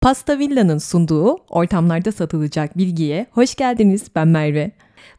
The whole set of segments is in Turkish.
Pasta Villa'nın sunduğu ortamlarda satılacak bilgiye hoş geldiniz. Ben Merve.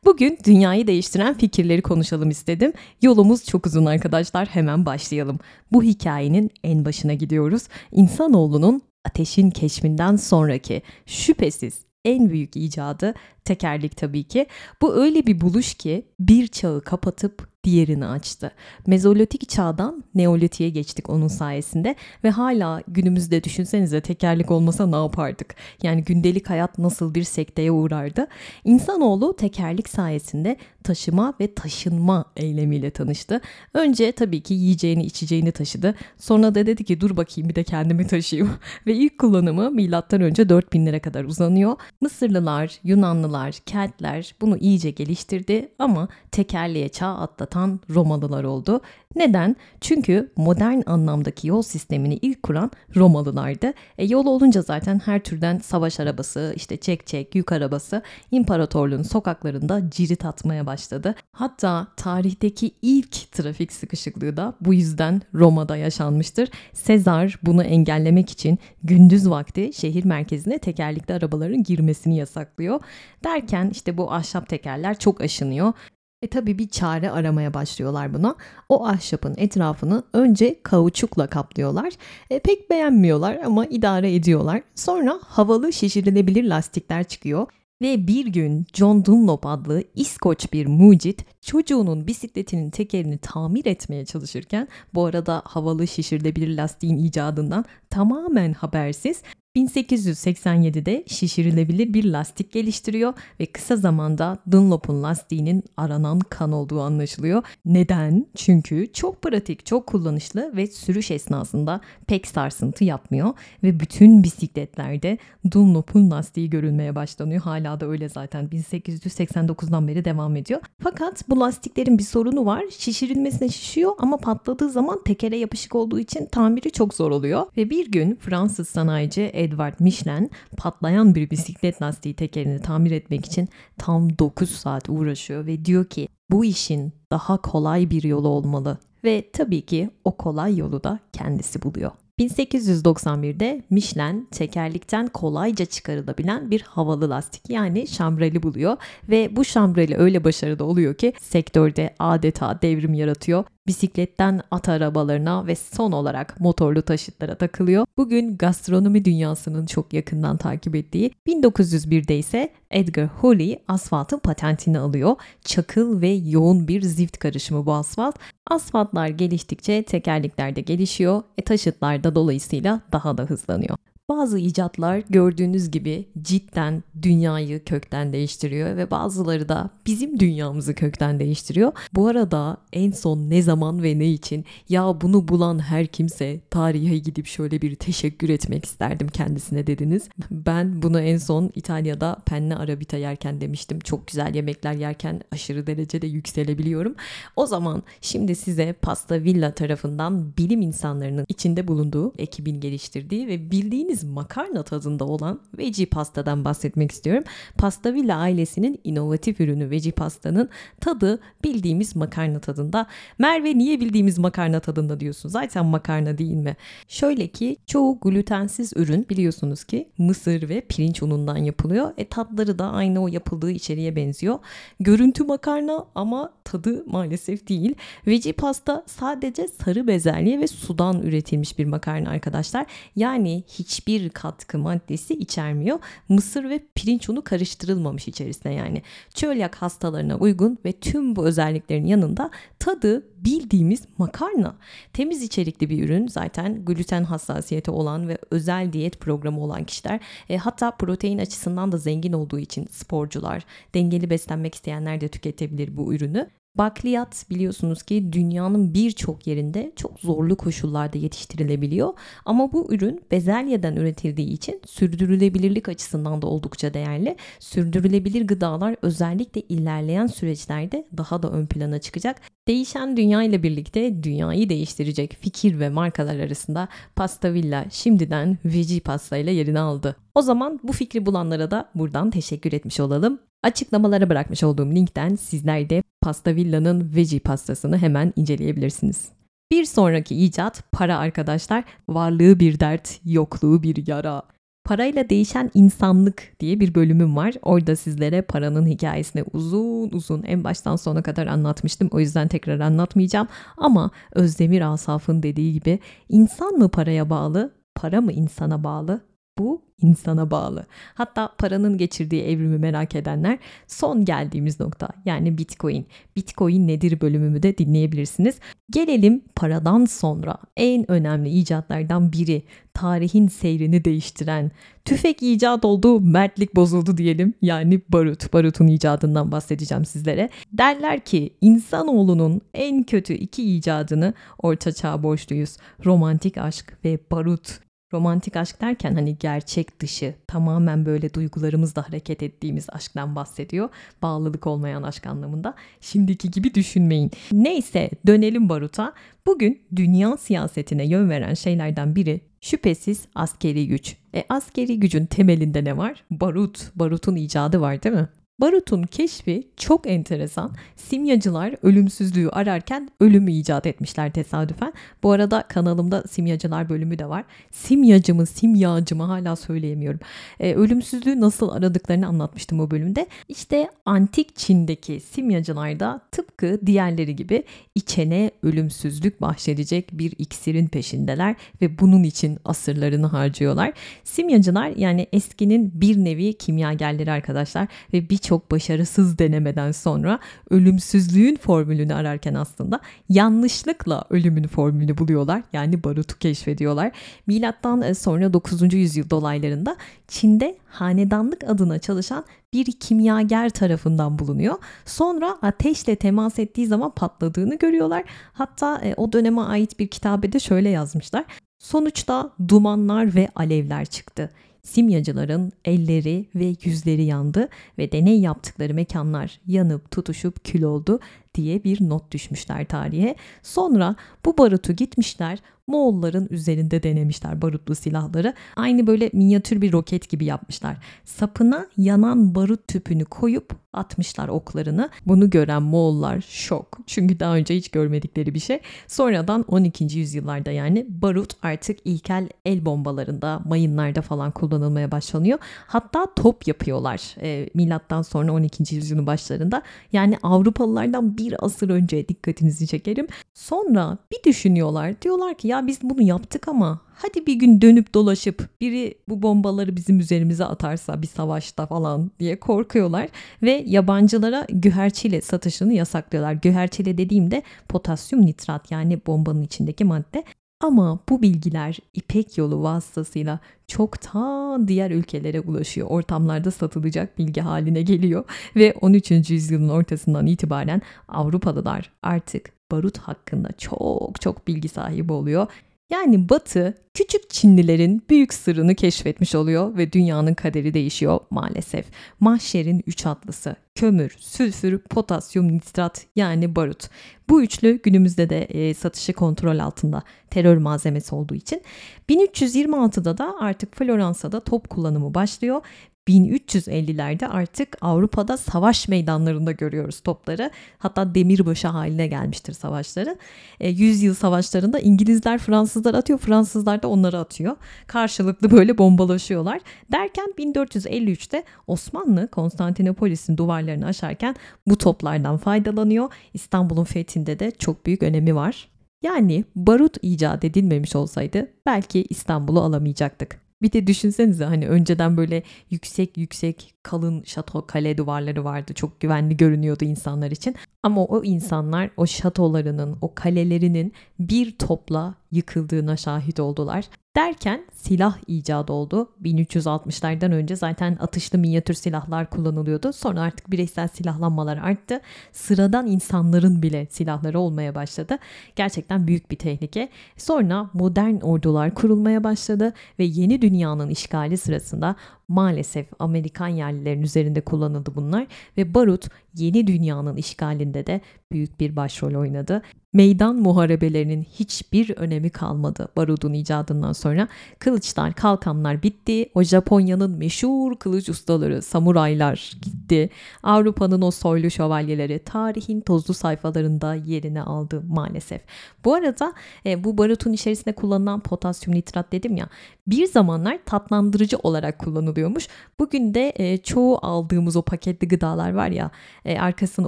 Bugün dünyayı değiştiren fikirleri konuşalım istedim. Yolumuz çok uzun arkadaşlar. Hemen başlayalım. Bu hikayenin en başına gidiyoruz. İnsanoğlunun ateşin keşfinden sonraki şüphesiz en büyük icadı tekerlik tabii ki. Bu öyle bir buluş ki bir çağı kapatıp diğerini açtı. Mezolitik çağdan Neolitik'e geçtik onun sayesinde ve hala günümüzde düşünsenize tekerlek olmasa ne yapardık? Yani gündelik hayat nasıl bir sekteye uğrardı? İnsanoğlu tekerlik sayesinde taşıma ve taşınma eylemiyle tanıştı. Önce tabii ki yiyeceğini içeceğini taşıdı. Sonra da dedi ki dur bakayım bir de kendimi taşıyayım. ve ilk kullanımı milattan önce 4000'lere kadar uzanıyor. Mısırlılar, Yunanlılar, Keltler bunu iyice geliştirdi ama tekerleğe çağ atlatan yaratan Romalılar oldu. Neden? Çünkü modern anlamdaki yol sistemini ilk kuran Romalılardı. E, yol olunca zaten her türden savaş arabası, işte çek çek, yük arabası imparatorluğun sokaklarında cirit atmaya başladı. Hatta tarihteki ilk trafik sıkışıklığı da bu yüzden Roma'da yaşanmıştır. Sezar bunu engellemek için gündüz vakti şehir merkezine tekerlekli arabaların girmesini yasaklıyor. Derken işte bu ahşap tekerler çok aşınıyor. E tabi bir çare aramaya başlıyorlar buna. O ahşapın etrafını önce kauçukla kaplıyorlar. E, pek beğenmiyorlar ama idare ediyorlar. Sonra havalı şişirilebilir lastikler çıkıyor. Ve bir gün John Dunlop adlı İskoç bir mucit çocuğunun bisikletinin tekerini tamir etmeye çalışırken bu arada havalı şişirilebilir lastiğin icadından tamamen habersiz 1887'de şişirilebilir bir lastik geliştiriyor ve kısa zamanda Dunlop'un lastiğinin aranan kan olduğu anlaşılıyor. Neden? Çünkü çok pratik, çok kullanışlı ve sürüş esnasında pek sarsıntı yapmıyor ve bütün bisikletlerde Dunlop'un lastiği görülmeye başlanıyor. Hala da öyle zaten 1889'dan beri devam ediyor. Fakat bu lastiklerin bir sorunu var. Şişirilmesine şişiyor ama patladığı zaman tekere yapışık olduğu için tamiri çok zor oluyor. Ve bir gün Fransız sanayici Edward Michelin patlayan bir bisiklet lastiği tekerini tamir etmek için tam 9 saat uğraşıyor ve diyor ki bu işin daha kolay bir yolu olmalı ve tabii ki o kolay yolu da kendisi buluyor. 1891'de Michelin tekerlikten kolayca çıkarılabilen bir havalı lastik yani şambreli buluyor ve bu şambreli öyle başarılı oluyor ki sektörde adeta devrim yaratıyor bisikletten at arabalarına ve son olarak motorlu taşıtlara takılıyor. Bugün gastronomi dünyasının çok yakından takip ettiği 1901'de ise Edgar Hooley asfaltın patentini alıyor. Çakıl ve yoğun bir zift karışımı bu asfalt. Asfaltlar geliştikçe tekerlekler de gelişiyor. E taşıtlar da dolayısıyla daha da hızlanıyor. Bazı icatlar gördüğünüz gibi cidden dünyayı kökten değiştiriyor ve bazıları da bizim dünyamızı kökten değiştiriyor. Bu arada en son ne zaman ve ne için ya bunu bulan her kimse tarihe gidip şöyle bir teşekkür etmek isterdim kendisine dediniz. Ben bunu en son İtalya'da penne arabita yerken demiştim. Çok güzel yemekler yerken aşırı derecede yükselebiliyorum. O zaman şimdi size Pasta Villa tarafından bilim insanlarının içinde bulunduğu ekibin geliştirdiği ve bildiğiniz bildiğimiz makarna tadında olan veggie pastadan bahsetmek istiyorum. Pasta Villa ailesinin inovatif ürünü veggie pastanın tadı bildiğimiz makarna tadında. Merve niye bildiğimiz makarna tadında diyorsun? Zaten makarna değil mi? Şöyle ki çoğu glutensiz ürün biliyorsunuz ki mısır ve pirinç unundan yapılıyor. E tatları da aynı o yapıldığı içeriye benziyor. Görüntü makarna ama tadı maalesef değil. Veggie pasta sadece sarı bezelye ve sudan üretilmiş bir makarna arkadaşlar. Yani hiç hiçbir katkı maddesi içermiyor. Mısır ve pirinç unu karıştırılmamış içerisinde yani. Çölyak hastalarına uygun ve tüm bu özelliklerin yanında tadı bildiğimiz makarna. Temiz içerikli bir ürün zaten gluten hassasiyeti olan ve özel diyet programı olan kişiler e, hatta protein açısından da zengin olduğu için sporcular, dengeli beslenmek isteyenler de tüketebilir bu ürünü. Bakliyat biliyorsunuz ki dünyanın birçok yerinde çok zorlu koşullarda yetiştirilebiliyor. Ama bu ürün bezelyeden üretildiği için sürdürülebilirlik açısından da oldukça değerli. Sürdürülebilir gıdalar özellikle ilerleyen süreçlerde daha da ön plana çıkacak. Değişen dünya ile birlikte dünyayı değiştirecek fikir ve markalar arasında Pasta Villa şimdiden veggie pasta ile yerini aldı. O zaman bu fikri bulanlara da buradan teşekkür etmiş olalım. Açıklamalara bırakmış olduğum linkten sizler de Pasta Villa'nın veggie pastasını hemen inceleyebilirsiniz. Bir sonraki icat para arkadaşlar. Varlığı bir dert, yokluğu bir yara. Parayla Değişen İnsanlık diye bir bölümüm var. Orada sizlere paranın hikayesini uzun uzun en baştan sona kadar anlatmıştım. O yüzden tekrar anlatmayacağım. Ama Özdemir Asaf'ın dediği gibi insan mı paraya bağlı, para mı insana bağlı? Bu insana bağlı. Hatta paranın geçirdiği evrimi merak edenler son geldiğimiz nokta yani Bitcoin. Bitcoin nedir bölümümü de dinleyebilirsiniz. Gelelim paradan sonra en önemli icatlardan biri tarihin seyrini değiştiren tüfek icat oldu, mertlik bozuldu diyelim. Yani barut, barutun icadından bahsedeceğim sizlere. Derler ki insanoğlunun en kötü iki icadını orta çağ borçluyuz. Romantik aşk ve barut. Romantik aşk derken hani gerçek dışı tamamen böyle duygularımızla hareket ettiğimiz aşktan bahsediyor. Bağlılık olmayan aşk anlamında. Şimdiki gibi düşünmeyin. Neyse dönelim baruta. Bugün dünya siyasetine yön veren şeylerden biri şüphesiz askeri güç. E askeri gücün temelinde ne var? Barut. Barutun icadı var değil mi? Barutun keşfi çok enteresan. Simyacılar ölümsüzlüğü ararken ölümü icat etmişler tesadüfen. Bu arada kanalımda simyacılar bölümü de var. Simyacı mı simyacı mı hala söyleyemiyorum. Ee, ölümsüzlüğü nasıl aradıklarını anlatmıştım o bölümde. İşte antik Çin'deki simyacılar da tıpkı diğerleri gibi içene ölümsüzlük bahşedecek bir iksirin peşindeler ve bunun için asırlarını harcıyorlar. Simyacılar yani eskinin bir nevi kimyagerleri arkadaşlar ve bir birçok başarısız denemeden sonra ölümsüzlüğün formülünü ararken aslında yanlışlıkla ölümün formülünü buluyorlar. Yani barutu keşfediyorlar. Milattan e, sonra 9. yüzyıl dolaylarında Çin'de hanedanlık adına çalışan bir kimyager tarafından bulunuyor. Sonra ateşle temas ettiği zaman patladığını görüyorlar. Hatta e, o döneme ait bir kitabede şöyle yazmışlar. Sonuçta dumanlar ve alevler çıktı simyacıların elleri ve yüzleri yandı ve deney yaptıkları mekanlar yanıp tutuşup kül oldu diye bir not düşmüşler tarihe. Sonra bu barutu gitmişler Moğolların üzerinde denemişler barutlu silahları. Aynı böyle minyatür bir roket gibi yapmışlar. Sapına yanan barut tüpünü koyup atmışlar oklarını. Bunu gören Moğollar şok. Çünkü daha önce hiç görmedikleri bir şey. Sonradan 12. yüzyıllarda yani barut artık ilkel el bombalarında, mayınlarda falan kullanılmaya başlanıyor. Hatta top yapıyorlar. E, milattan sonra 12. yüzyılın başlarında. Yani Avrupalılardan bir asır önce dikkatinizi çekerim. Sonra bir düşünüyorlar. Diyorlar ki ya biz bunu yaptık ama hadi bir gün dönüp dolaşıp biri bu bombaları bizim üzerimize atarsa bir savaşta falan diye korkuyorlar ve yabancılara güherçile satışını yasaklıyorlar. Güherçile dediğimde potasyum nitrat yani bombanın içindeki madde. Ama bu bilgiler İpek yolu vasıtasıyla çoktan diğer ülkelere ulaşıyor. Ortamlarda satılacak bilgi haline geliyor ve 13. yüzyılın ortasından itibaren Avrupalılar artık barut hakkında çok çok bilgi sahibi oluyor. Yani Batı küçük Çinlilerin büyük sırrını keşfetmiş oluyor ve dünyanın kaderi değişiyor maalesef. Mahşerin üç atlısı kömür, sülfür, potasyum, nitrat yani barut. Bu üçlü günümüzde de e, satışı kontrol altında terör malzemesi olduğu için. 1326'da da artık Floransa'da top kullanımı başlıyor 1350'lerde artık Avrupa'da savaş meydanlarında görüyoruz topları. Hatta demirbaşı haline gelmiştir savaşları. E, yıl savaşlarında İngilizler Fransızlar atıyor, Fransızlar da onları atıyor. Karşılıklı böyle bombalaşıyorlar. Derken 1453'te Osmanlı Konstantinopolis'in duvarlarını aşarken bu toplardan faydalanıyor. İstanbul'un fethinde de çok büyük önemi var. Yani barut icat edilmemiş olsaydı belki İstanbul'u alamayacaktık. Bir de düşünsenize hani önceden böyle yüksek yüksek kalın şato kale duvarları vardı. Çok güvenli görünüyordu insanlar için. Ama o insanlar o şatolarının, o kalelerinin bir topla yıkıldığına şahit oldular. Derken silah icat oldu. 1360'lardan önce zaten atışlı minyatür silahlar kullanılıyordu. Sonra artık bireysel silahlanmalar arttı. Sıradan insanların bile silahları olmaya başladı. Gerçekten büyük bir tehlike. Sonra modern ordular kurulmaya başladı ve yeni dünyanın işgali sırasında Maalesef Amerikan yerlilerin üzerinde kullanıldı bunlar ve barut yeni dünyanın işgalinde de büyük bir başrol oynadı. Meydan muharebelerinin hiçbir önemi kalmadı barudun icadından sonra. Kılıçlar, kalkanlar bitti. O Japonya'nın meşhur kılıç ustaları, samuraylar gitti. Avrupa'nın o soylu şövalyeleri tarihin tozlu sayfalarında yerini aldı maalesef. Bu arada e, bu barutun içerisinde kullanılan potasyum nitrat dedim ya bir zamanlar tatlandırıcı olarak kullanılıyormuş. Bugün de e, çoğu aldığımız o paketli gıdalar var ya e, arkasını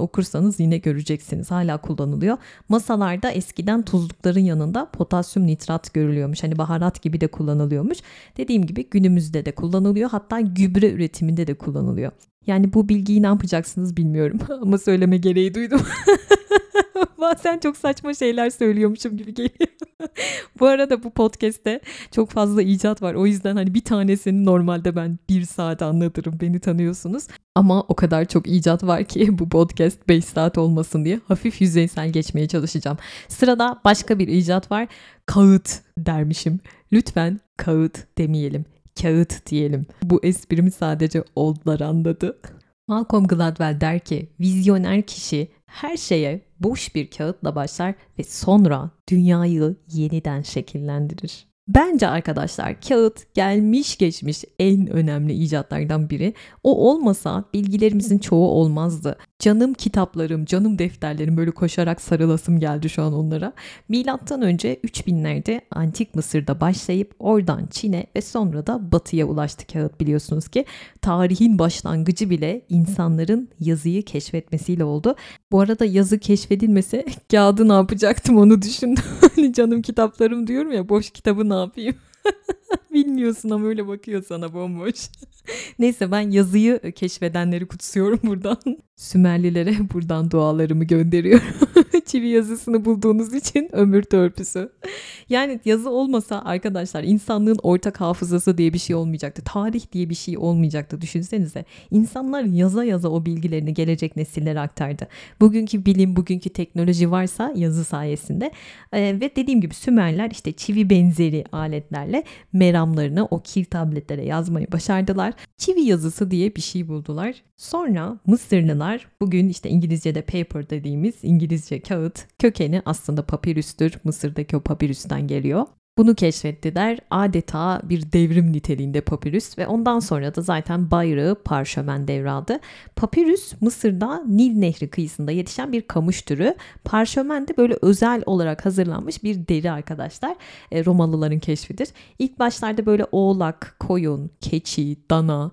okursanız yine göreceksiniz hala kullanılıyor. Masalarda eskiden tuzlukların yanında potasyum nitrat görülüyormuş. Hani baharat gibi de kullanılıyormuş. Dediğim gibi günümüzde de kullanılıyor. Hatta gübre üretiminde de kullanılıyor. Yani bu bilgiyi ne yapacaksınız bilmiyorum ama söyleme gereği duydum. Bazen çok saçma şeyler söylüyormuşum gibi geliyor. bu arada bu podcast'te çok fazla icat var. O yüzden hani bir tanesini normalde ben bir saat anlatırım. Beni tanıyorsunuz. Ama o kadar çok icat var ki bu podcast 5 saat olmasın diye hafif yüzeysel geçmeye çalışacağım. Sırada başka bir icat var. Kağıt dermişim. Lütfen kağıt demeyelim. Kağıt diyelim. Bu esprimi sadece oldlar anladı. Malcolm Gladwell der ki vizyoner kişi her şeye boş bir kağıtla başlar ve sonra dünyayı yeniden şekillendirir. Bence arkadaşlar kağıt gelmiş geçmiş en önemli icatlardan biri. O olmasa bilgilerimizin çoğu olmazdı. Canım kitaplarım, canım defterlerim böyle koşarak sarılasım geldi şu an onlara. Milattan önce 3000'lerde Antik Mısır'da başlayıp oradan Çin'e ve sonra da Batı'ya ulaştı kağıt biliyorsunuz ki. Tarihin başlangıcı bile insanların yazıyı keşfetmesiyle oldu. Bu arada yazı keşfedilmese kağıdı ne yapacaktım onu düşündüm. Hani canım kitaplarım diyorum ya boş kitabı ne yapayım? Bilmiyorsun ama öyle bakıyor sana bomboş. Neyse ben yazıyı keşfedenleri kutsuyorum buradan. Sümerlilere buradan dualarımı gönderiyorum. Çivi yazısını bulduğunuz için ömür törpüsü. Yani yazı olmasa arkadaşlar insanlığın ortak hafızası diye bir şey olmayacaktı. Tarih diye bir şey olmayacaktı düşünsenize. İnsanlar yaza yaza o bilgilerini gelecek nesillere aktardı. Bugünkü bilim, bugünkü teknoloji varsa yazı sayesinde. Ee, ve dediğim gibi Sümerler işte çivi benzeri aletlerle meramlarını o kil tabletlere yazmayı başardılar. Çivi yazısı diye bir şey buldular. Sonra Mısırlılar bugün işte İngilizce'de paper dediğimiz İngilizce kağıt kökeni aslında papirüstür. Mısır'daki o papirüsten geliyor. Bunu keşfettiler. Adeta bir devrim niteliğinde papirüs ve ondan sonra da zaten bayrağı parşömen devraldı. Papirüs Mısır'da Nil Nehri kıyısında yetişen bir kamış türü. Parşömen de böyle özel olarak hazırlanmış bir deri arkadaşlar. E, Romalıların keşfidir. İlk başlarda böyle oğlak, koyun, keçi, dana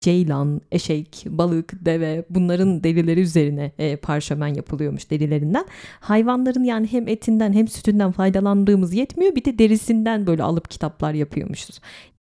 ceylan, eşek, balık, deve bunların derileri üzerine e, parşömen yapılıyormuş derilerinden. Hayvanların yani hem etinden hem sütünden faydalandığımız yetmiyor bir de derisinden böyle alıp kitaplar yapıyormuşuz.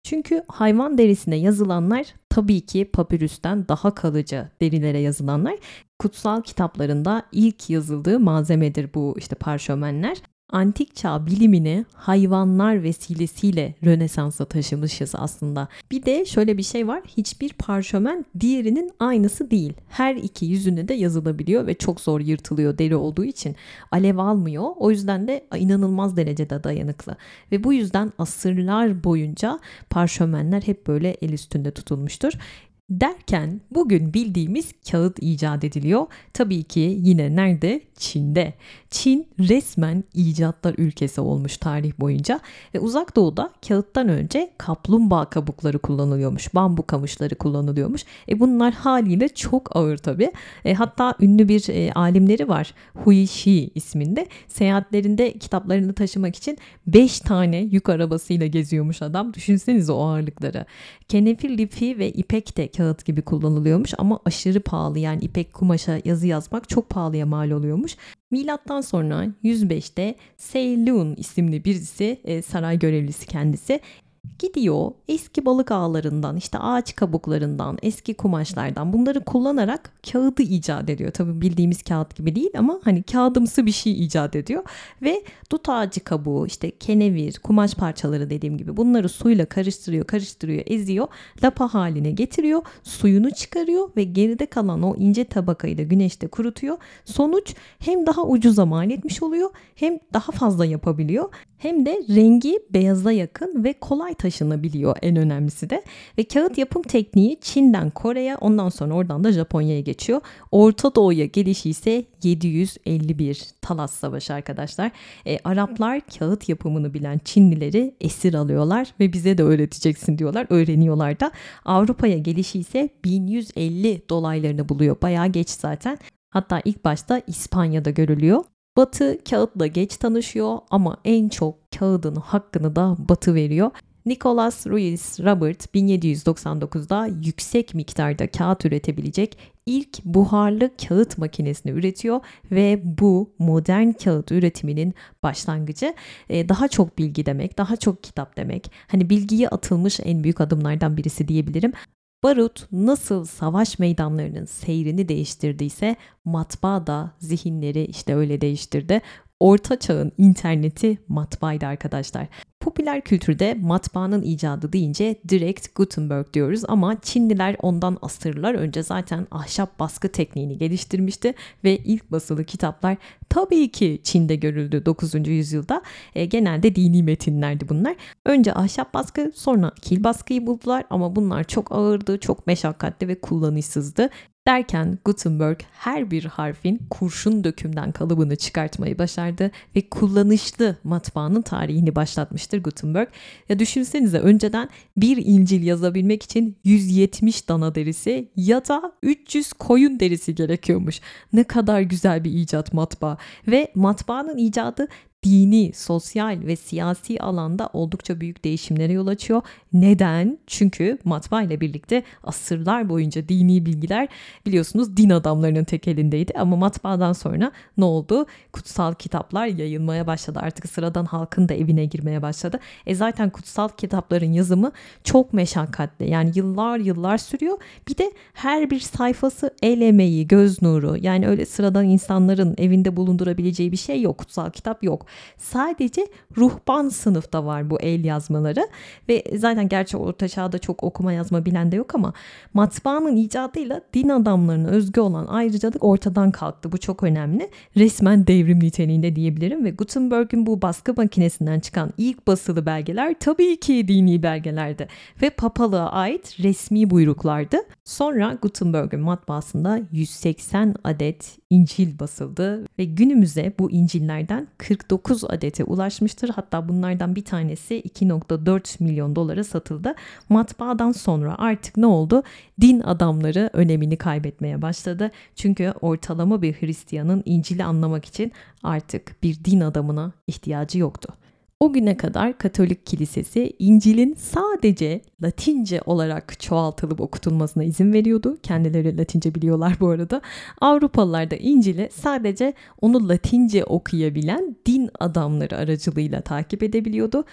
Çünkü hayvan derisine yazılanlar tabii ki papirüsten daha kalıcı derilere yazılanlar. Kutsal kitaplarında ilk yazıldığı malzemedir bu işte parşömenler antik çağ bilimini hayvanlar vesilesiyle Rönesans'a taşımışız aslında. Bir de şöyle bir şey var. Hiçbir parşömen diğerinin aynısı değil. Her iki yüzünde de yazılabiliyor ve çok zor yırtılıyor deri olduğu için. Alev almıyor. O yüzden de inanılmaz derecede dayanıklı. Ve bu yüzden asırlar boyunca parşömenler hep böyle el üstünde tutulmuştur. Derken bugün bildiğimiz kağıt icat ediliyor. Tabii ki yine nerede? Çin'de. Çin resmen icatlar ülkesi olmuş tarih boyunca ve uzak doğuda kağıttan önce kaplumbağa kabukları kullanılıyormuş. Bambu kamışları kullanılıyormuş. E bunlar haliyle çok ağır tabii. E, hatta ünlü bir e, alimleri var. Hui Shi isminde. Seyahatlerinde kitaplarını taşımak için 5 tane yük arabasıyla geziyormuş adam. Düşünsenize o ağırlıkları. Kenefir lifi ve ipek de kağıt gibi kullanılıyormuş ama aşırı pahalı. Yani ipek kumaşa yazı yazmak çok pahalıya mal oluyormuş. Milattan sonra 105'te Seylun isimli birisi e, saray görevlisi kendisi gidiyor eski balık ağlarından işte ağaç kabuklarından eski kumaşlardan bunları kullanarak kağıdı icat ediyor. Tabii bildiğimiz kağıt gibi değil ama hani kağıdımsı bir şey icat ediyor ve dut ağacı kabuğu işte kenevir kumaş parçaları dediğim gibi bunları suyla karıştırıyor karıştırıyor eziyor lapa haline getiriyor suyunu çıkarıyor ve geride kalan o ince tabakayı da güneşte kurutuyor. Sonuç hem daha ucuza mal etmiş oluyor hem daha fazla yapabiliyor hem de rengi beyaza yakın ve kolay kolay taşınabiliyor en önemlisi de. Ve kağıt yapım tekniği Çin'den Kore'ye ondan sonra oradan da Japonya'ya geçiyor. Orta Doğu'ya gelişi ise 751 Talas Savaşı arkadaşlar. E, Araplar kağıt yapımını bilen Çinlileri esir alıyorlar ve bize de öğreteceksin diyorlar. Öğreniyorlar da. Avrupa'ya gelişi ise 1150 dolaylarını buluyor. Bayağı geç zaten. Hatta ilk başta İspanya'da görülüyor. Batı kağıtla geç tanışıyor ama en çok kağıdın hakkını da Batı veriyor. Nicholas Ruiz Robert 1799'da yüksek miktarda kağıt üretebilecek ilk buharlı kağıt makinesini üretiyor ve bu modern kağıt üretiminin başlangıcı. Ee, daha çok bilgi demek, daha çok kitap demek. Hani bilgiye atılmış en büyük adımlardan birisi diyebilirim. Barut nasıl savaş meydanlarının seyrini değiştirdiyse matbaa da zihinleri işte öyle değiştirdi. Orta çağın interneti matbaaydı arkadaşlar. Popüler kültürde matbaanın icadı deyince direkt Gutenberg diyoruz ama Çinliler ondan asırlar önce zaten ahşap baskı tekniğini geliştirmişti ve ilk basılı kitaplar tabii ki Çin'de görüldü 9. yüzyılda. E, genelde dini metinlerdi bunlar. Önce ahşap baskı sonra kil baskıyı buldular ama bunlar çok ağırdı, çok meşakkatli ve kullanışsızdı. Derken Gutenberg her bir harfin kurşun dökümden kalıbını çıkartmayı başardı ve kullanışlı matbaanın tarihini başlatmıştır Gutenberg. Ya düşünsenize önceden bir İncil yazabilmek için 170 dana derisi ya da 300 koyun derisi gerekiyormuş. Ne kadar güzel bir icat matbaa ve matbaanın icadı dini, sosyal ve siyasi alanda oldukça büyük değişimlere yol açıyor. Neden? Çünkü matbaa ile birlikte asırlar boyunca dini bilgiler biliyorsunuz din adamlarının tek elindeydi ama matbaadan sonra ne oldu? Kutsal kitaplar yayılmaya başladı. Artık sıradan halkın da evine girmeye başladı. E zaten kutsal kitapların yazımı çok meşakkatli. Yani yıllar yıllar sürüyor. Bir de her bir sayfası el emeği, göz nuru. Yani öyle sıradan insanların evinde bulundurabileceği bir şey yok. Kutsal kitap yok. Sadece ruhban sınıfta var bu el yazmaları ve zaten gerçi orta çağda çok okuma yazma bilen de yok ama matbaanın icadıyla din adamlarına özgü olan ayrıcalık ortadan kalktı. Bu çok önemli. Resmen devrim niteliğinde diyebilirim ve Gutenberg'in bu baskı makinesinden çıkan ilk basılı belgeler tabii ki dini belgelerdi ve papalığa ait resmi buyruklardı. Sonra Gutenberg'in matbaasında 180 adet İncil basıldı ve günümüze bu İncil'lerden 49 adete ulaşmıştır. Hatta bunlardan bir tanesi 2.4 milyon dolara satıldı. Matbaadan sonra artık ne oldu? Din adamları önemini kaybetmeye başladı. Çünkü ortalama bir Hristiyanın İncil'i anlamak için artık bir din adamına ihtiyacı yoktu. O güne kadar Katolik Kilisesi İncil'in sadece Latince olarak çoğaltılıp okutulmasına izin veriyordu. Kendileri Latince biliyorlar bu arada. Avrupalılar da İncil'i sadece onu Latince okuyabilen din adamları aracılığıyla takip edebiliyordu.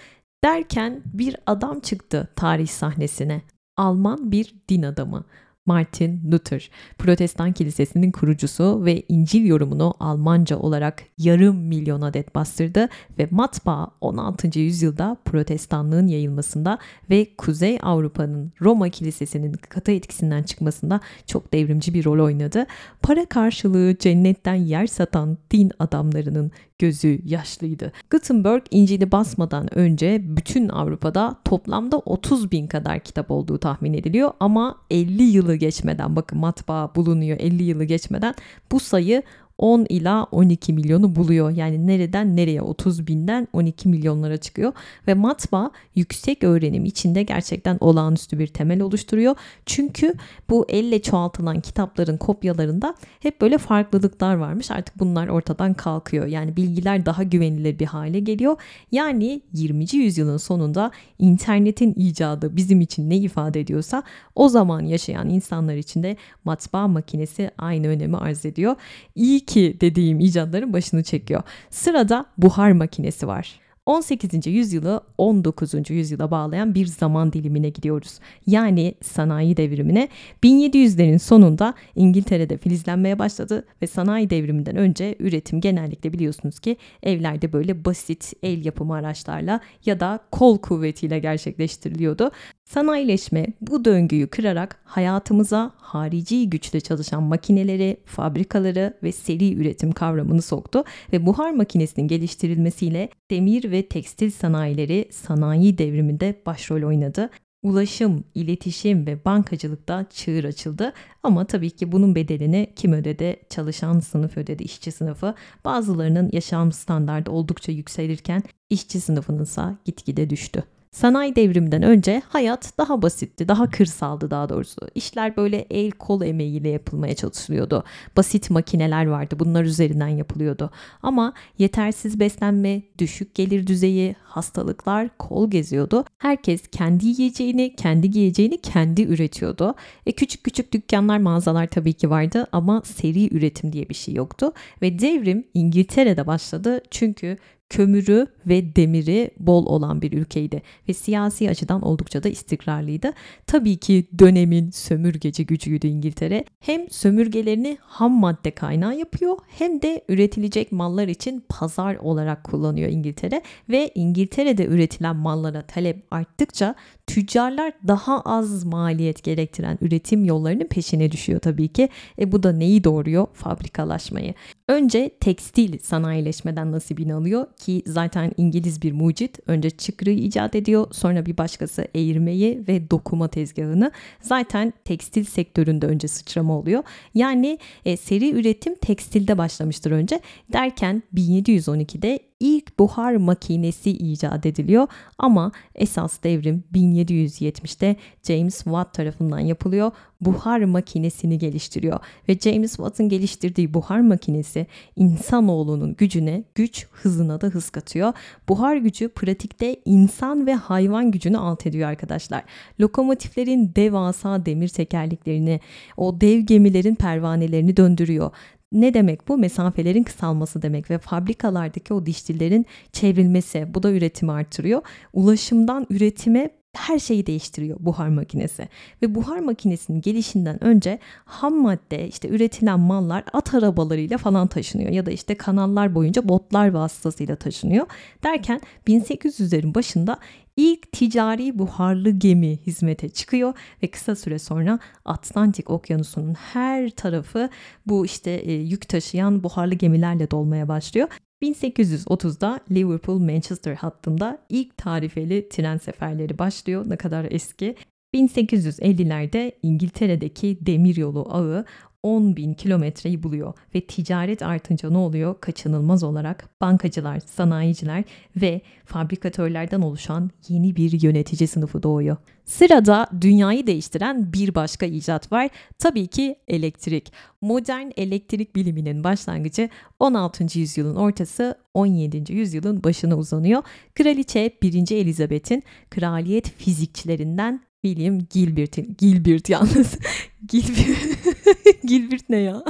Derken bir adam çıktı tarih sahnesine. Alman bir din adamı. Martin Luther, Protestan Kilisesi'nin kurucusu ve İncil yorumunu Almanca olarak yarım milyon adet bastırdı ve matbaa 16. yüzyılda Protestanlığın yayılmasında ve Kuzey Avrupa'nın Roma Kilisesi'nin katı etkisinden çıkmasında çok devrimci bir rol oynadı. Para karşılığı cennetten yer satan din adamlarının gözü yaşlıydı. Gutenberg İncil'i basmadan önce bütün Avrupa'da toplamda 30 bin kadar kitap olduğu tahmin ediliyor ama 50 yılı geçmeden bakın matbaa bulunuyor 50 yılı geçmeden bu sayı 10 ila 12 milyonu buluyor. Yani nereden nereye 30 binden 12 milyonlara çıkıyor ve matbaa yüksek öğrenim içinde gerçekten olağanüstü bir temel oluşturuyor. Çünkü bu elle çoğaltılan kitapların kopyalarında hep böyle farklılıklar varmış. Artık bunlar ortadan kalkıyor. Yani bilgiler daha güvenilir bir hale geliyor. Yani 20. yüzyılın sonunda internetin icadı bizim için ne ifade ediyorsa o zaman yaşayan insanlar için de matbaa makinesi aynı önemi arz ediyor. İyi ki dediğim icatların başını çekiyor. Sırada buhar makinesi var. 18. yüzyılı 19. yüzyıla bağlayan bir zaman dilimine gidiyoruz. Yani sanayi devrimine 1700'lerin sonunda İngiltere'de filizlenmeye başladı ve sanayi devriminden önce üretim genellikle biliyorsunuz ki evlerde böyle basit el yapımı araçlarla ya da kol kuvvetiyle gerçekleştiriliyordu. Sanayileşme bu döngüyü kırarak hayatımıza harici güçle çalışan makineleri, fabrikaları ve seri üretim kavramını soktu ve buhar makinesinin geliştirilmesiyle demir ve tekstil sanayileri sanayi devriminde başrol oynadı. Ulaşım, iletişim ve bankacılıkta çığır açıldı. Ama tabii ki bunun bedelini kim ödedi? Çalışan sınıf ödedi, işçi sınıfı. Bazılarının yaşam standartı oldukça yükselirken işçi sınıfının ise gitgide düştü. Sanayi devriminden önce hayat daha basitti, daha kırsaldı daha doğrusu. İşler böyle el kol emeğiyle yapılmaya çalışılıyordu. Basit makineler vardı, bunlar üzerinden yapılıyordu. Ama yetersiz beslenme, düşük gelir düzeyi, hastalıklar kol geziyordu. Herkes kendi yiyeceğini, kendi giyeceğini kendi üretiyordu. E küçük küçük dükkanlar, mağazalar tabii ki vardı ama seri üretim diye bir şey yoktu. Ve devrim İngiltere'de başladı çünkü kömürü ve demiri bol olan bir ülkeydi ve siyasi açıdan oldukça da istikrarlıydı. Tabii ki dönemin sömürgeci gücüydü İngiltere. Hem sömürgelerini ham madde kaynağı yapıyor hem de üretilecek mallar için pazar olarak kullanıyor İngiltere ve İngiltere'de üretilen mallara talep arttıkça tüccarlar daha az maliyet gerektiren üretim yollarının peşine düşüyor tabii ki. E bu da neyi doğuruyor? Fabrikalaşmayı. Önce tekstil sanayileşmeden nasibini alıyor ki zaten İngiliz bir mucit. Önce çıkrığı icat ediyor sonra bir başkası eğirmeyi ve dokuma tezgahını. Zaten tekstil sektöründe önce sıçrama oluyor. Yani e, seri üretim tekstilde başlamıştır önce. Derken 1712'de ilk buhar makinesi icat ediliyor ama esas devrim 1770'te James Watt tarafından yapılıyor. Buhar makinesini geliştiriyor ve James Watt'ın geliştirdiği buhar makinesi insanoğlunun gücüne güç, hızına da hız katıyor. Buhar gücü pratikte insan ve hayvan gücünü alt ediyor arkadaşlar. Lokomotiflerin devasa demir tekerleklerini, o dev gemilerin pervanelerini döndürüyor. Ne demek bu? Mesafelerin kısalması demek ve fabrikalardaki o dişlilerin çevrilmesi. Bu da üretimi artırıyor. Ulaşımdan üretime her şeyi değiştiriyor buhar makinesi. Ve buhar makinesinin gelişinden önce ham madde işte üretilen mallar at arabalarıyla falan taşınıyor ya da işte kanallar boyunca botlar vasıtasıyla taşınıyor. Derken 1800'lerin başında ilk ticari buharlı gemi hizmete çıkıyor ve kısa süre sonra Atlantik Okyanusu'nun her tarafı bu işte e, yük taşıyan buharlı gemilerle dolmaya başlıyor. 1830'da Liverpool-Manchester hattında ilk tarifeli tren seferleri başlıyor. Ne kadar eski. 1850'lerde İngiltere'deki demiryolu ağı 10 bin kilometreyi buluyor ve ticaret artınca ne oluyor? Kaçınılmaz olarak bankacılar, sanayiciler ve fabrikatörlerden oluşan yeni bir yönetici sınıfı doğuyor. Sırada dünyayı değiştiren bir başka icat var. Tabii ki elektrik. Modern elektrik biliminin başlangıcı 16. yüzyılın ortası 17. yüzyılın başına uzanıyor. Kraliçe 1. Elizabeth'in kraliyet fizikçilerinden William Gilbert'in Gilbert yalnız Gilbert Gilbert ne ya?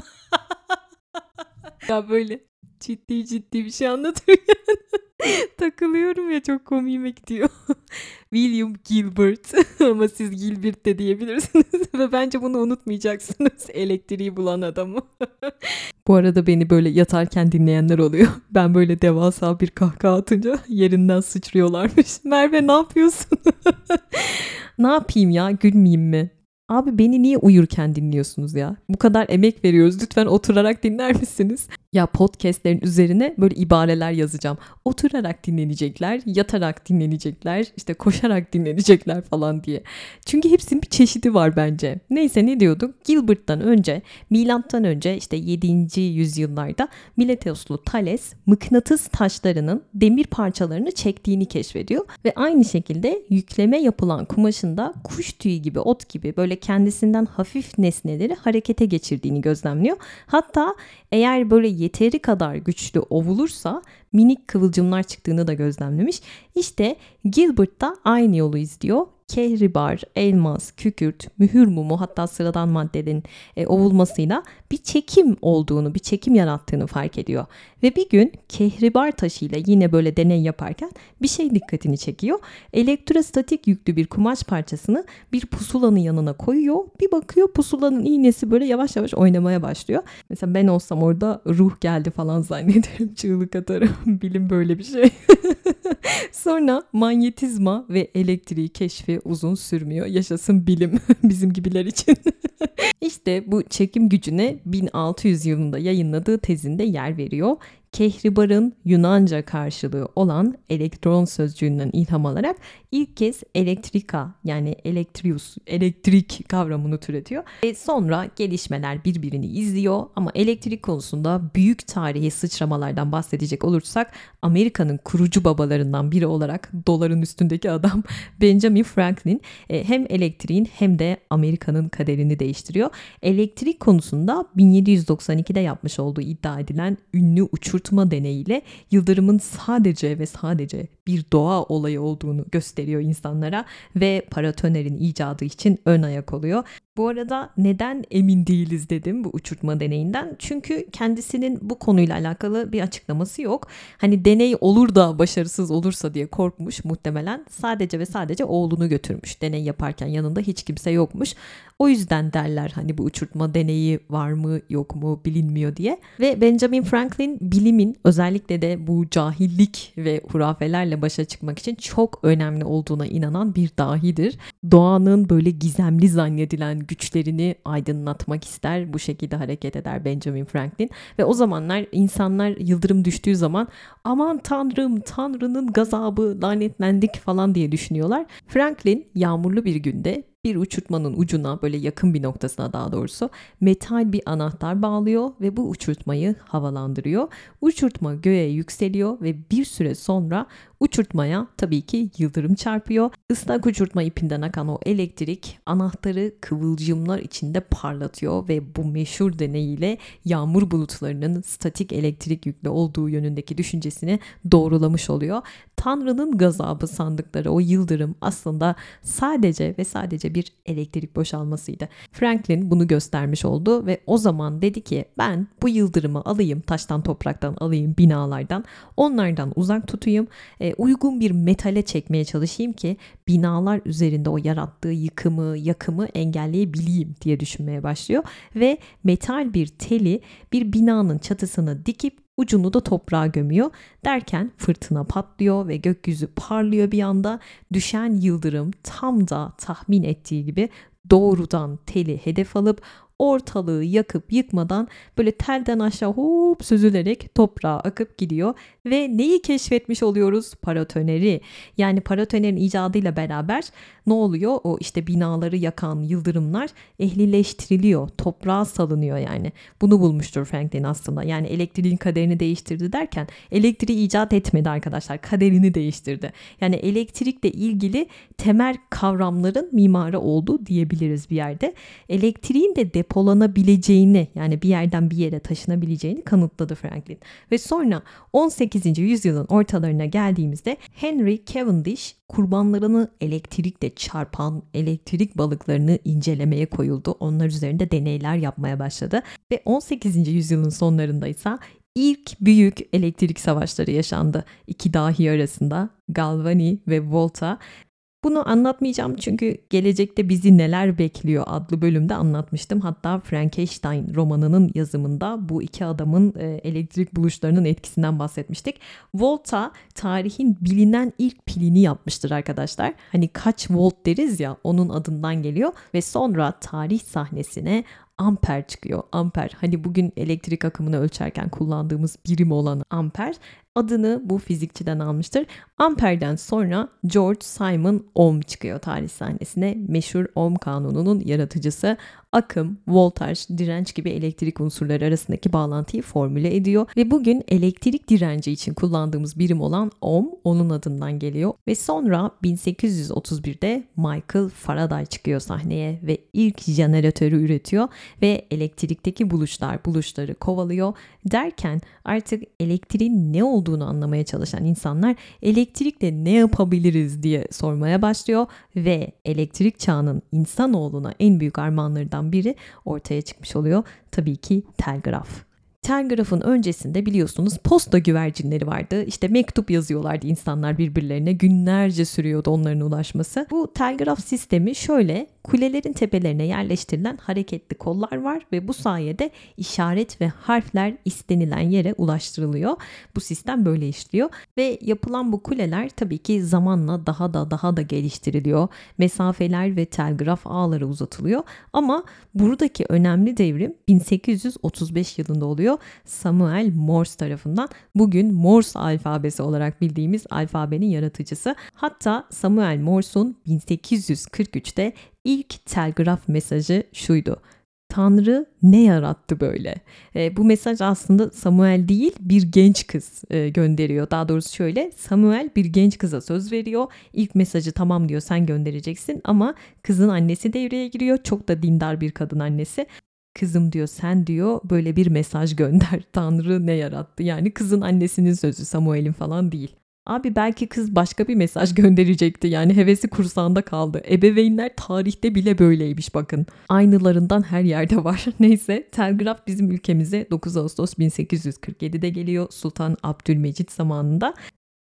ya böyle ciddi ciddi bir şey anlatıyor Takılıyorum ya çok komiğime gidiyor. William Gilbert ama siz Gilbert de diyebilirsiniz ve bence bunu unutmayacaksınız elektriği bulan adamı. Bu arada beni böyle yatarken dinleyenler oluyor. Ben böyle devasa bir kahkaha atınca yerinden sıçrıyorlarmış. Merve ne yapıyorsun? ne yapayım ya gülmeyeyim mi? Abi beni niye uyurken dinliyorsunuz ya? Bu kadar emek veriyoruz. Lütfen oturarak dinler misiniz? Ya podcastlerin üzerine böyle ibareler yazacağım. Oturarak dinlenecekler, yatarak dinlenecekler, işte koşarak dinlenecekler falan diye. Çünkü hepsinin bir çeşidi var bence. Neyse ne diyorduk? Gilbert'tan önce, milattan önce işte 7. yüzyıllarda Miletoslu Thales mıknatıs taşlarının demir parçalarını çektiğini keşfediyor ve aynı şekilde yükleme yapılan kumaşında kuş tüyü gibi, ot gibi böyle kendisinden hafif nesneleri harekete geçirdiğini gözlemliyor. Hatta eğer böyle yeteri kadar güçlü ovulursa minik kıvılcımlar çıktığını da gözlemlemiş. İşte Gilbert da aynı yolu izliyor kehribar, elmas, kükürt, mühür mumu hatta sıradan maddelerin e, ovulmasıyla bir çekim olduğunu, bir çekim yarattığını fark ediyor. Ve bir gün kehribar taşıyla yine böyle deney yaparken bir şey dikkatini çekiyor. Elektrostatik yüklü bir kumaş parçasını bir pusulanın yanına koyuyor. Bir bakıyor pusulanın iğnesi böyle yavaş yavaş oynamaya başlıyor. Mesela ben olsam orada ruh geldi falan zannederim. Çığlık atarım. Bilim böyle bir şey. Sonra manyetizma ve elektriği keşfi uzun sürmüyor. Yaşasın bilim bizim gibiler için. İşte bu çekim gücüne 1600 yılında yayınladığı tezinde yer veriyor. Kehribarın Yunanca karşılığı olan elektron sözcüğünden ilham alarak ilk kez elektrika yani elektrius, elektrik kavramını türetiyor. Ve sonra gelişmeler birbirini izliyor ama elektrik konusunda büyük tarihi sıçramalardan bahsedecek olursak Amerika'nın kurucu babalarından biri olarak doların üstündeki adam Benjamin Franklin e, hem elektriğin hem de Amerika'nın kaderini değiştiriyor. Elektrik konusunda 1792'de yapmış olduğu iddia edilen ünlü uçurtma deneyiyle yıldırımın sadece ve sadece bir doğa olayı olduğunu gösteriyor insanlara ve paratonerin icadı için ön ayak oluyor. Bu arada neden emin değiliz dedim bu uçurtma deneyinden. Çünkü kendisinin bu konuyla alakalı bir açıklaması yok. Hani deney olur da başarısız olursa diye korkmuş muhtemelen. Sadece ve sadece oğlunu götürmüş. Deney yaparken yanında hiç kimse yokmuş. O yüzden derler hani bu uçurtma deneyi var mı yok mu bilinmiyor diye. Ve Benjamin Franklin bilimin özellikle de bu cahillik ve hurafelerle başa çıkmak için çok önemli olduğuna inanan bir dahidir. Doğanın böyle gizemli zannedilen güçlerini aydınlatmak ister. Bu şekilde hareket eder Benjamin Franklin. Ve o zamanlar insanlar yıldırım düştüğü zaman aman tanrım tanrının gazabı lanetlendik falan diye düşünüyorlar. Franklin yağmurlu bir günde bir uçurtmanın ucuna böyle yakın bir noktasına daha doğrusu metal bir anahtar bağlıyor ve bu uçurtmayı havalandırıyor. Uçurtma göğe yükseliyor ve bir süre sonra uçurtmaya tabii ki yıldırım çarpıyor. Islak uçurtma ipinden akan o elektrik anahtarı kıvılcımlar içinde parlatıyor ve bu meşhur deneyiyle yağmur bulutlarının statik elektrik yüklü olduğu yönündeki düşüncesini doğrulamış oluyor. Tanrı'nın gazabı sandıkları o yıldırım aslında sadece ve sadece bir elektrik boşalmasıydı. Franklin bunu göstermiş oldu ve o zaman dedi ki ben bu yıldırımı alayım taştan topraktan alayım binalardan onlardan uzak tutayım e, uygun bir metale çekmeye çalışayım ki binalar üzerinde o yarattığı yıkımı yakımı engelleyebileyim diye düşünmeye başlıyor ve metal bir teli bir binanın çatısına dikip ucunu da toprağa gömüyor. Derken fırtına patlıyor ve gökyüzü parlıyor bir anda. Düşen yıldırım tam da tahmin ettiği gibi doğrudan teli hedef alıp ortalığı yakıp yıkmadan böyle telden aşağı hop süzülerek toprağa akıp gidiyor ve neyi keşfetmiş oluyoruz? Paratoneri. Yani paratonerin icadıyla beraber ne oluyor? O işte binaları yakan yıldırımlar ehlileştiriliyor. Toprağa salınıyor yani. Bunu bulmuştur Franklin aslında. Yani elektriğin kaderini değiştirdi derken elektriği icat etmedi arkadaşlar. Kaderini değiştirdi. Yani elektrikle ilgili temel kavramların mimarı oldu diyebiliriz bir yerde. Elektriğin de depolanabileceğini yani bir yerden bir yere taşınabileceğini kanıtladı Franklin. Ve sonra 18. yüzyılın ortalarına geldiğimizde Henry Cavendish kurbanlarını elektrikle çarpan elektrik balıklarını incelemeye koyuldu. Onlar üzerinde deneyler yapmaya başladı ve 18. yüzyılın sonlarında ise ilk büyük elektrik savaşları yaşandı iki dahi arasında Galvani ve Volta bunu anlatmayacağım çünkü gelecekte bizi neler bekliyor adlı bölümde anlatmıştım. Hatta Frankenstein romanının yazımında bu iki adamın e, elektrik buluşlarının etkisinden bahsetmiştik. Volta tarihin bilinen ilk pilini yapmıştır arkadaşlar. Hani kaç volt deriz ya onun adından geliyor ve sonra tarih sahnesine amper çıkıyor. Amper hani bugün elektrik akımını ölçerken kullandığımız birim olan amper adını bu fizikçiden almıştır. Amper'den sonra George Simon Ohm çıkıyor tarih sahnesine. Meşhur Ohm kanununun yaratıcısı akım, voltaj, direnç gibi elektrik unsurları arasındaki bağlantıyı formüle ediyor ve bugün elektrik direnci için kullandığımız birim olan ohm onun adından geliyor ve sonra 1831'de Michael Faraday çıkıyor sahneye ve ilk jeneratörü üretiyor ve elektrikteki buluşlar buluşları kovalıyor derken artık elektriğin ne olduğunu anlamaya çalışan insanlar elektrikle ne yapabiliriz diye sormaya başlıyor ve elektrik çağının insanoğluna en büyük armağanlarından biri ortaya çıkmış oluyor. Tabii ki telgraf. Telgrafın öncesinde biliyorsunuz posta güvercinleri vardı. İşte mektup yazıyorlardı insanlar birbirlerine. Günlerce sürüyordu onların ulaşması. Bu telgraf sistemi şöyle kulelerin tepelerine yerleştirilen hareketli kollar var ve bu sayede işaret ve harfler istenilen yere ulaştırılıyor. Bu sistem böyle işliyor ve yapılan bu kuleler tabii ki zamanla daha da daha da geliştiriliyor. Mesafeler ve telgraf ağları uzatılıyor ama buradaki önemli devrim 1835 yılında oluyor. Samuel Morse tarafından bugün Morse alfabesi olarak bildiğimiz alfabenin yaratıcısı. Hatta Samuel Morse'un 1843'te ilk telgraf mesajı şuydu. Tanrı ne yarattı böyle? E, bu mesaj aslında Samuel değil bir genç kız e, gönderiyor. Daha doğrusu şöyle Samuel bir genç kıza söz veriyor. İlk mesajı tamam diyor sen göndereceksin ama kızın annesi devreye giriyor. Çok da dindar bir kadın annesi. Kızım diyor sen diyor böyle bir mesaj gönder. Tanrı ne yarattı? Yani kızın annesinin sözü Samuel'in falan değil. Abi belki kız başka bir mesaj gönderecekti. Yani hevesi kursağında kaldı. Ebeveynler tarihte bile böyleymiş bakın. Aynılarından her yerde var. Neyse telgraf bizim ülkemize 9 Ağustos 1847'de geliyor. Sultan Abdülmecit zamanında.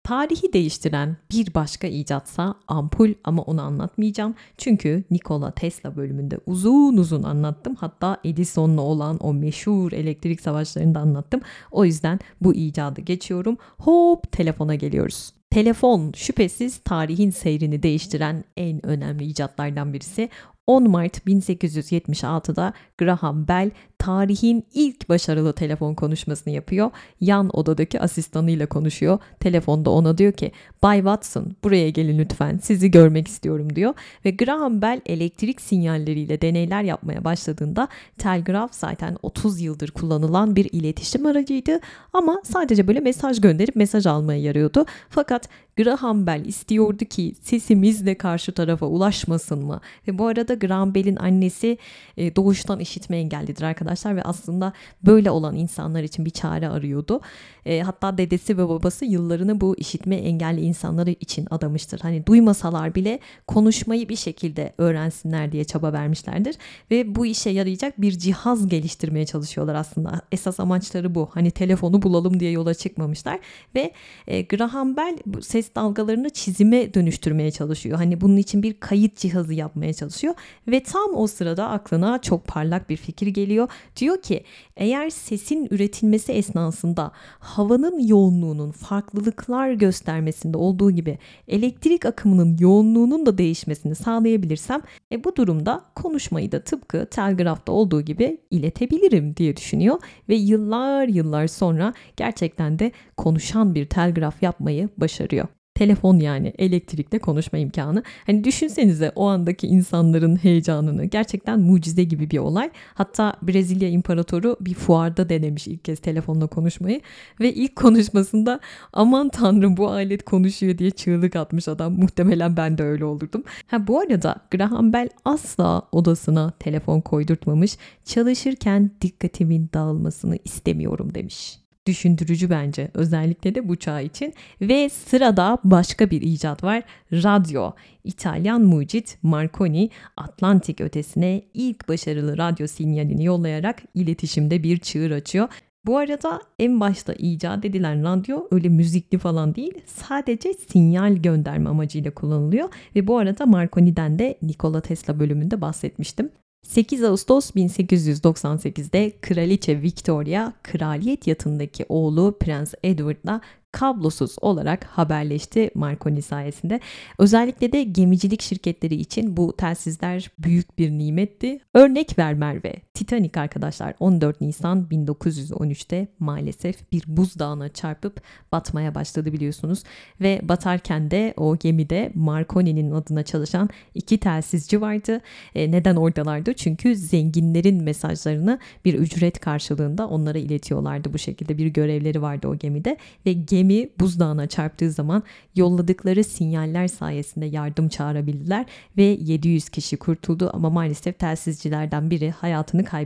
Tarihi değiştiren bir başka icatsa ampul ama onu anlatmayacağım. Çünkü Nikola Tesla bölümünde uzun uzun anlattım. Hatta Edison'la olan o meşhur elektrik savaşlarını da anlattım. O yüzden bu icadı geçiyorum. Hop telefona geliyoruz. Telefon şüphesiz tarihin seyrini değiştiren en önemli icatlardan birisi. 10 Mart 1876'da Graham Bell tarihin ilk başarılı telefon konuşmasını yapıyor. Yan odadaki asistanıyla konuşuyor. Telefonda ona diyor ki Bay Watson buraya gelin lütfen sizi görmek istiyorum diyor. Ve Graham Bell elektrik sinyalleriyle deneyler yapmaya başladığında telgraf zaten 30 yıldır kullanılan bir iletişim aracıydı. Ama sadece böyle mesaj gönderip mesaj almaya yarıyordu. Fakat Graham Bell istiyordu ki sesimiz de karşı tarafa ulaşmasın mı? Ve bu arada Graham Bell'in annesi e, doğuştan işitme engellidir arkadaşlar ve aslında böyle olan insanlar için bir çare arıyordu. E, hatta dedesi ve babası yıllarını bu işitme engelli insanları için adamıştır. Hani duymasalar bile konuşmayı bir şekilde öğrensinler diye çaba vermişlerdir ve bu işe yarayacak bir cihaz geliştirmeye çalışıyorlar aslında. Esas amaçları bu. Hani telefonu bulalım diye yola çıkmamışlar ve e, Graham Bell bu ses dalgalarını çizime dönüştürmeye çalışıyor. Hani bunun için bir kayıt cihazı yapmaya çalışıyor ve tam o sırada aklına çok parlak bir fikir geliyor. Diyor ki eğer sesin üretilmesi esnasında havanın yoğunluğunun farklılıklar göstermesinde olduğu gibi elektrik akımının yoğunluğunun da değişmesini sağlayabilirsem e bu durumda konuşmayı da tıpkı telgrafta olduğu gibi iletebilirim diye düşünüyor ve yıllar yıllar sonra gerçekten de konuşan bir telgraf yapmayı başarıyor. Telefon yani elektrikle konuşma imkanı. Hani düşünsenize o andaki insanların heyecanını. Gerçekten mucize gibi bir olay. Hatta Brezilya İmparatoru bir fuarda denemiş ilk kez telefonla konuşmayı. Ve ilk konuşmasında aman tanrım bu alet konuşuyor diye çığlık atmış adam. Muhtemelen ben de öyle olurdum. Ha bu arada Graham Bell asla odasına telefon koydurtmamış. Çalışırken dikkatimin dağılmasını istemiyorum demiş düşündürücü bence özellikle de bu çağ için. Ve sırada başka bir icat var. Radyo. İtalyan mucit Marconi Atlantik ötesine ilk başarılı radyo sinyalini yollayarak iletişimde bir çığır açıyor. Bu arada en başta icat edilen radyo öyle müzikli falan değil sadece sinyal gönderme amacıyla kullanılıyor ve bu arada Marconi'den de Nikola Tesla bölümünde bahsetmiştim. 8 Ağustos 1898'de Kraliçe Victoria kraliyet yatındaki oğlu Prens Edward'la kablosuz olarak haberleşti Marconi sayesinde. Özellikle de gemicilik şirketleri için bu telsizler büyük bir nimetti. Örnek ver Merve. Titanic arkadaşlar 14 Nisan 1913'te maalesef bir buzdağına çarpıp batmaya başladı biliyorsunuz. Ve batarken de o gemide Marconi'nin adına çalışan iki telsizci vardı. E, neden oradalardı? Çünkü zenginlerin mesajlarını bir ücret karşılığında onlara iletiyorlardı. Bu şekilde bir görevleri vardı o gemide ve gemi buzdağına çarptığı zaman yolladıkları sinyaller sayesinde yardım çağırabildiler ve 700 kişi kurtuldu ama maalesef telsizcilerden biri hayatını kaybetti.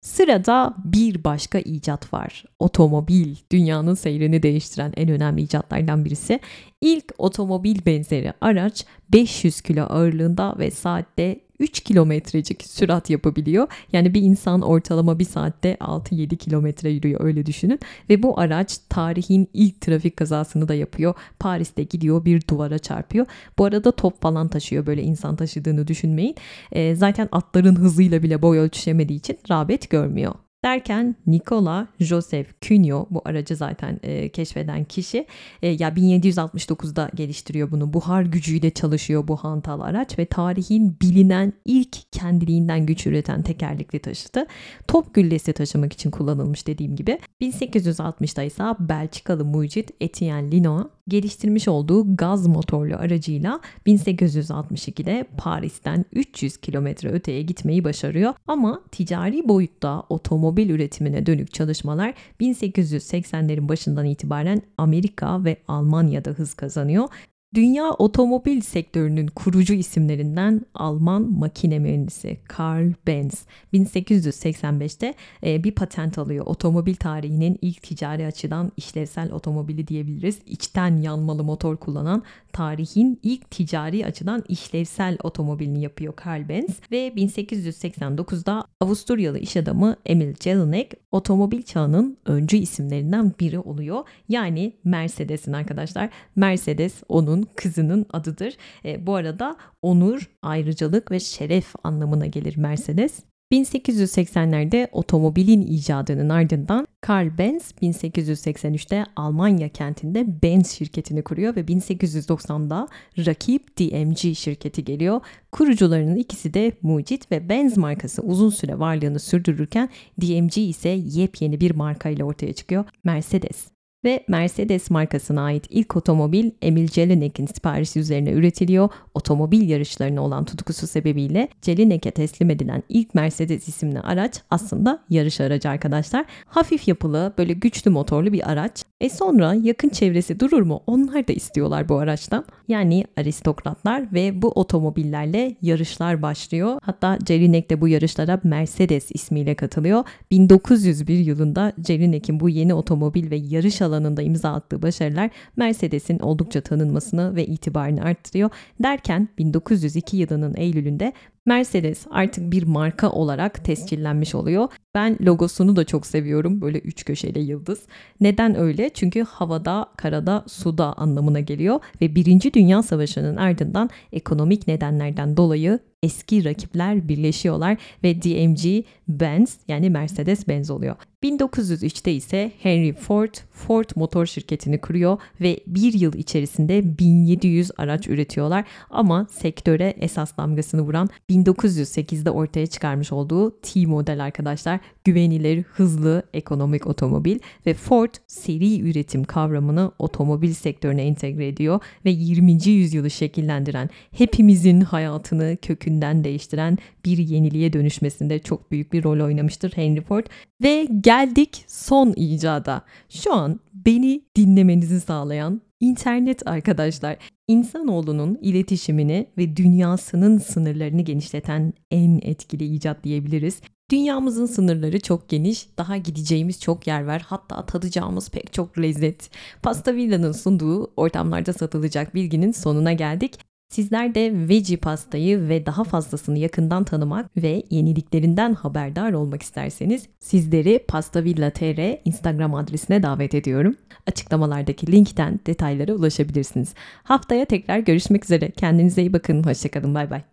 Sırada bir başka icat var. Otomobil. Dünyanın seyrini değiştiren en önemli icatlardan birisi. İlk otomobil benzeri araç 500 kilo ağırlığında ve saatte 3 kilometrecik sürat yapabiliyor. Yani bir insan ortalama bir saatte 6-7 kilometre yürüyor öyle düşünün. Ve bu araç tarihin ilk trafik kazasını da yapıyor. Paris'te gidiyor bir duvara çarpıyor. Bu arada top falan taşıyor böyle insan taşıdığını düşünmeyin. E, zaten atların hızıyla bile boy ölçüşemediği için rağbet görmüyor. Derken Nikola Joseph Cunio bu aracı zaten e, keşfeden kişi e, ya 1769'da geliştiriyor bunu. Buhar gücüyle çalışıyor bu hantal araç ve tarihin bilinen ilk kendiliğinden güç üreten tekerlekli taşıtı. Top güllesi taşımak için kullanılmış dediğim gibi. 1860'da ise Belçikalı mucit Etienne Linois geliştirmiş olduğu gaz motorlu aracıyla 1862'de Paris'ten 300 kilometre öteye gitmeyi başarıyor. Ama ticari boyutta otomobil üretimine dönük çalışmalar 1880'lerin başından itibaren Amerika ve Almanya'da hız kazanıyor. Dünya otomobil sektörünün kurucu isimlerinden Alman makine mühendisi Karl Benz 1885'te e, bir patent alıyor. Otomobil tarihinin ilk ticari açıdan işlevsel otomobili diyebiliriz. İçten yanmalı motor kullanan tarihin ilk ticari açıdan işlevsel otomobilini yapıyor Karl Benz ve 1889'da Avusturyalı iş adamı Emil Jelinek otomobil çağının öncü isimlerinden biri oluyor. Yani Mercedes'in arkadaşlar. Mercedes onun kızının adıdır. E, bu arada onur, ayrıcalık ve şeref anlamına gelir Mercedes. 1880'lerde otomobilin icadının ardından Karl Benz 1883'te Almanya kentinde Benz şirketini kuruyor ve 1890'da rakip DMG şirketi geliyor. Kurucularının ikisi de mucit ve Benz markası uzun süre varlığını sürdürürken DMG ise yepyeni bir marka ile ortaya çıkıyor. Mercedes ve Mercedes markasına ait ilk otomobil Emil Jelinek'in siparişi üzerine üretiliyor. Otomobil yarışlarına olan tutkusu sebebiyle Jelinek'e teslim edilen ilk Mercedes isimli araç aslında yarış aracı arkadaşlar. Hafif yapılı, böyle güçlü motorlu bir araç. E sonra yakın çevresi durur mu? Onlar da istiyorlar bu araçtan. Yani aristokratlar ve bu otomobillerle yarışlar başlıyor. Hatta Jelinek de bu yarışlara Mercedes ismiyle katılıyor. 1901 yılında Jelinek'in bu yeni otomobil ve yarış alanında imza attığı başarılar Mercedes'in oldukça tanınmasını ve itibarını arttırıyor. Derken 1902 yılının Eylül'ünde Mercedes artık bir marka olarak tescillenmiş oluyor. Ben logosunu da çok seviyorum. Böyle üç köşeli yıldız. Neden öyle? Çünkü havada, karada, suda anlamına geliyor ve Birinci Dünya Savaşı'nın ardından ekonomik nedenlerden dolayı eski rakipler birleşiyorlar ve DMG Benz yani Mercedes Benz oluyor. 1903'te ise Henry Ford, Ford motor şirketini kuruyor ve bir yıl içerisinde 1700 araç üretiyorlar ama sektöre esas damgasını vuran 1908'de ortaya çıkarmış olduğu T model arkadaşlar güvenilir, hızlı, ekonomik otomobil ve Ford seri üretim kavramını otomobil sektörüne entegre ediyor ve 20. yüzyılı şekillendiren, hepimizin hayatını kökünden değiştiren bir yeniliğe dönüşmesinde çok büyük bir rol oynamıştır Henry Ford. Ve geldik son icada. Şu an beni dinlemenizi sağlayan internet arkadaşlar. İnsanoğlunun iletişimini ve dünyasının sınırlarını genişleten en etkili icat diyebiliriz. Dünyamızın sınırları çok geniş, daha gideceğimiz çok yer var. Hatta tadacağımız pek çok lezzet. Pasta Villa'nın sunduğu ortamlarda satılacak bilginin sonuna geldik. Sizler de veggie pastayı ve daha fazlasını yakından tanımak ve yeniliklerinden haberdar olmak isterseniz sizleri Pasta Villa TR Instagram adresine davet ediyorum. Açıklamalardaki linkten detaylara ulaşabilirsiniz. Haftaya tekrar görüşmek üzere. Kendinize iyi bakın. Hoşçakalın. Bay bay.